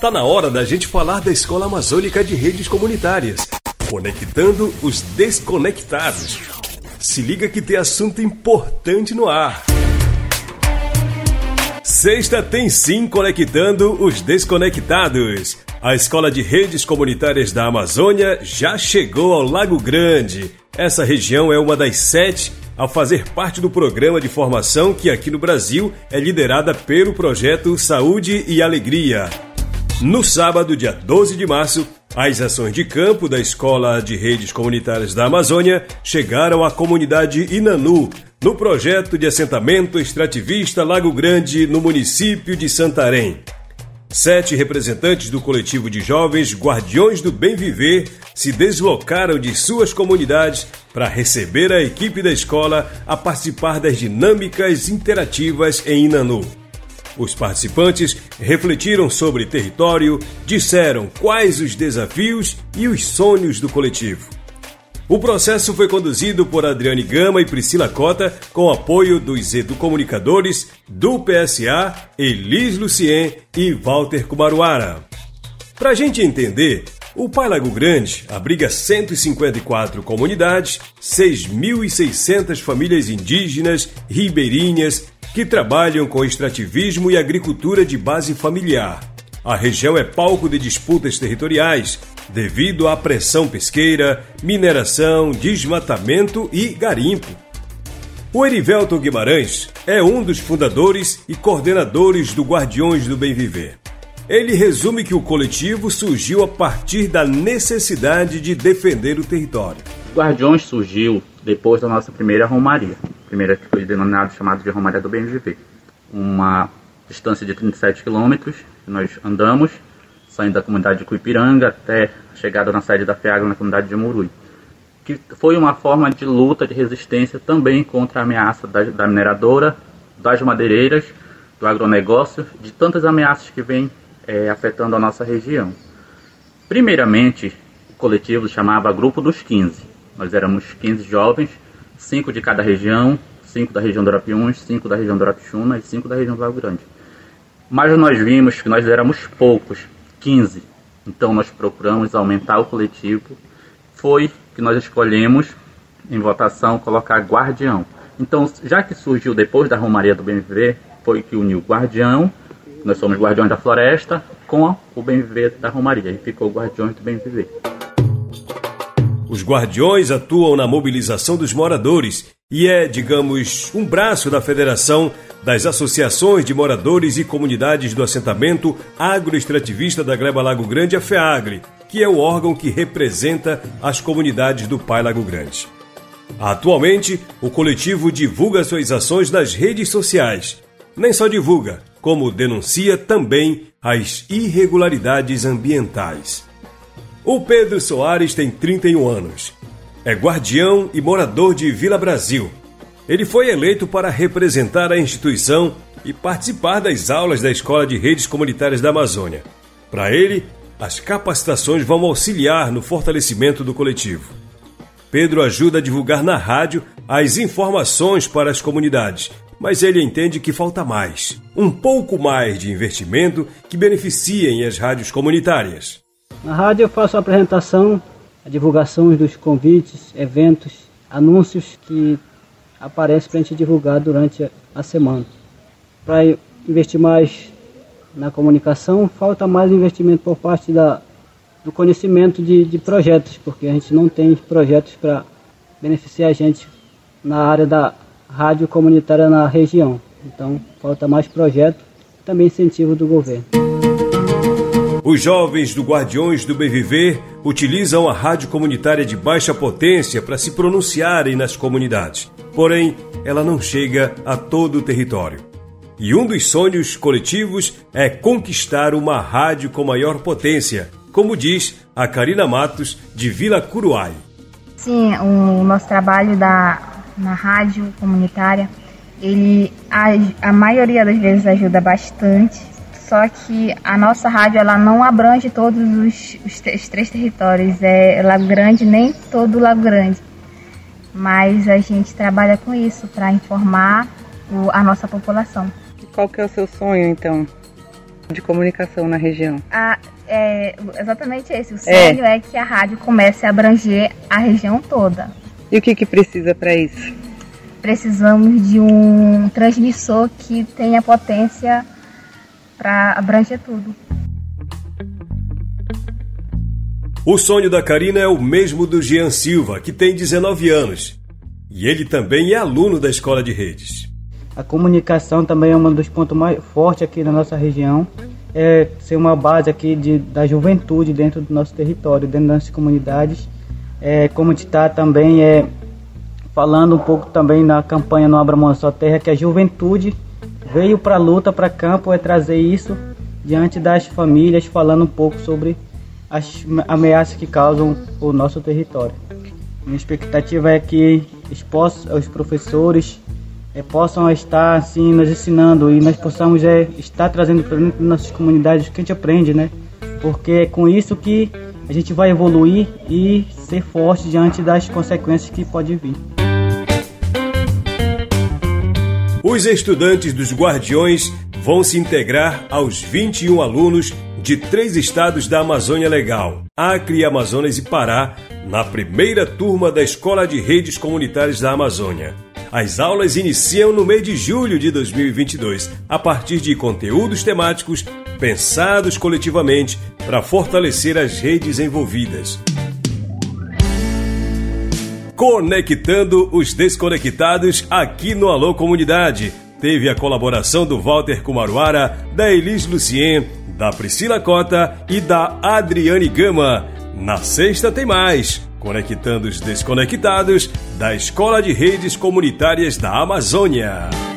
Tá na hora da gente falar da Escola Amazônica de Redes Comunitárias, conectando os desconectados. Se liga que tem assunto importante no ar. Sexta tem sim conectando os desconectados. A Escola de Redes Comunitárias da Amazônia já chegou ao Lago Grande. Essa região é uma das sete a fazer parte do programa de formação que aqui no Brasil é liderada pelo projeto Saúde e Alegria. No sábado, dia 12 de março, as ações de campo da Escola de Redes Comunitárias da Amazônia chegaram à comunidade Inanu, no projeto de assentamento extrativista Lago Grande, no município de Santarém. Sete representantes do coletivo de jovens Guardiões do Bem Viver se deslocaram de suas comunidades para receber a equipe da escola a participar das dinâmicas interativas em Inanu. Os participantes refletiram sobre território, disseram quais os desafios e os sonhos do coletivo. O processo foi conduzido por Adriane Gama e Priscila Cota, com apoio dos educomunicadores do PSA, Elis Lucien e Walter Kumaruara. Para a gente entender, o Pai Lago Grande abriga 154 comunidades, 6.600 famílias indígenas, ribeirinhas, que trabalham com extrativismo e agricultura de base familiar. A região é palco de disputas territoriais devido à pressão pesqueira, mineração, desmatamento e garimpo. O Erivelto Guimarães é um dos fundadores e coordenadores do Guardiões do Bem Viver. Ele resume que o coletivo surgiu a partir da necessidade de defender o território. Guardiões surgiu depois da nossa primeira romaria, primeira que foi denominada chamada de Romaria do Viver. Uma distância de 37 quilômetros que nós andamos, saindo da comunidade de Cuipiranga até a chegada na sede da FEAGRO na comunidade de Murui. Que foi uma forma de luta, de resistência também contra a ameaça da, da mineradora, das madeireiras, do agronegócio, de tantas ameaças que vêm é, afetando a nossa região. Primeiramente, o coletivo chamava Grupo dos 15. Nós éramos 15 jovens, 5 de cada região, 5 da região do Arapiuns, 5 da região do Arapixuna e 5 da região do Lago Grande. Mas nós vimos que nós éramos poucos, 15. Então nós procuramos aumentar o coletivo. Foi que nós escolhemos, em votação, colocar Guardião. Então, já que surgiu depois da Romaria do BMV, foi que uniu Guardião nós somos Guardiões da Floresta com o Bem Viver da Romaria. E ficou Guardiões do Bem Viver. Os guardiões atuam na mobilização dos moradores e é, digamos, um braço da Federação das Associações de Moradores e Comunidades do Assentamento Agroextrativista da Gleba Lago Grande, a FEAGRE, que é o órgão que representa as comunidades do Pai Lago Grande. Atualmente, o coletivo divulga suas ações nas redes sociais. Nem só divulga, como denuncia também as irregularidades ambientais. O Pedro Soares tem 31 anos. É guardião e morador de Vila Brasil. Ele foi eleito para representar a instituição e participar das aulas da Escola de Redes Comunitárias da Amazônia. Para ele, as capacitações vão auxiliar no fortalecimento do coletivo. Pedro ajuda a divulgar na rádio as informações para as comunidades mas ele entende que falta mais, um pouco mais de investimento que beneficiem as rádios comunitárias. Na rádio eu faço a apresentação, a divulgação dos convites, eventos, anúncios que aparecem para a gente divulgar durante a semana. Para investir mais na comunicação, falta mais investimento por parte da, do conhecimento de, de projetos, porque a gente não tem projetos para beneficiar a gente na área da rádio comunitária na região. Então, falta mais projeto também incentivo do governo. Os jovens do Guardiões do Bem Viver utilizam a rádio comunitária de baixa potência para se pronunciarem nas comunidades. Porém, ela não chega a todo o território. E um dos sonhos coletivos é conquistar uma rádio com maior potência, como diz a Karina Matos, de Vila Curuai. Sim, o nosso trabalho da na rádio comunitária, ele a, a maioria das vezes ajuda bastante. Só que a nossa rádio ela não abrange todos os, os, os três territórios, é Lago Grande, nem todo Lago Grande. Mas a gente trabalha com isso para informar o, a nossa população. Qual que é o seu sonho então? de comunicação na região? Ah, é exatamente esse. O sonho é. é que a rádio comece a abranger a região toda. E o que, que precisa para isso? Precisamos de um transmissor que tenha potência para abranger tudo. O sonho da Karina é o mesmo do Jean Silva, que tem 19 anos. E ele também é aluno da escola de redes. A comunicação também é um dos pontos mais fortes aqui na nossa região. É ser uma base aqui de, da juventude dentro do nosso território, dentro das nossas comunidades. É, como está também é falando um pouco também na campanha No Abra Mão Sua Terra, que a juventude veio para a luta, para campo, é trazer isso diante das famílias, falando um pouco sobre as ameaças que causam o nosso território. Minha expectativa é que os, professores é, possam estar assim nos ensinando e nós possamos é, estar trazendo para dentro das nossas comunidades o que a gente aprende, né? Porque é com isso que a gente vai evoluir e ser forte diante das consequências que pode vir. Os estudantes dos Guardiões vão se integrar aos 21 alunos de três estados da Amazônia Legal, Acre, Amazonas e Pará, na primeira turma da Escola de Redes Comunitárias da Amazônia. As aulas iniciam no mês de julho de 2022, a partir de conteúdos temáticos pensados coletivamente para fortalecer as redes envolvidas. Conectando os desconectados aqui no Alô Comunidade. Teve a colaboração do Walter Kumaruara, da Elis Lucien, da Priscila Cota e da Adriane Gama. Na sexta tem mais, conectando os desconectados da Escola de Redes Comunitárias da Amazônia.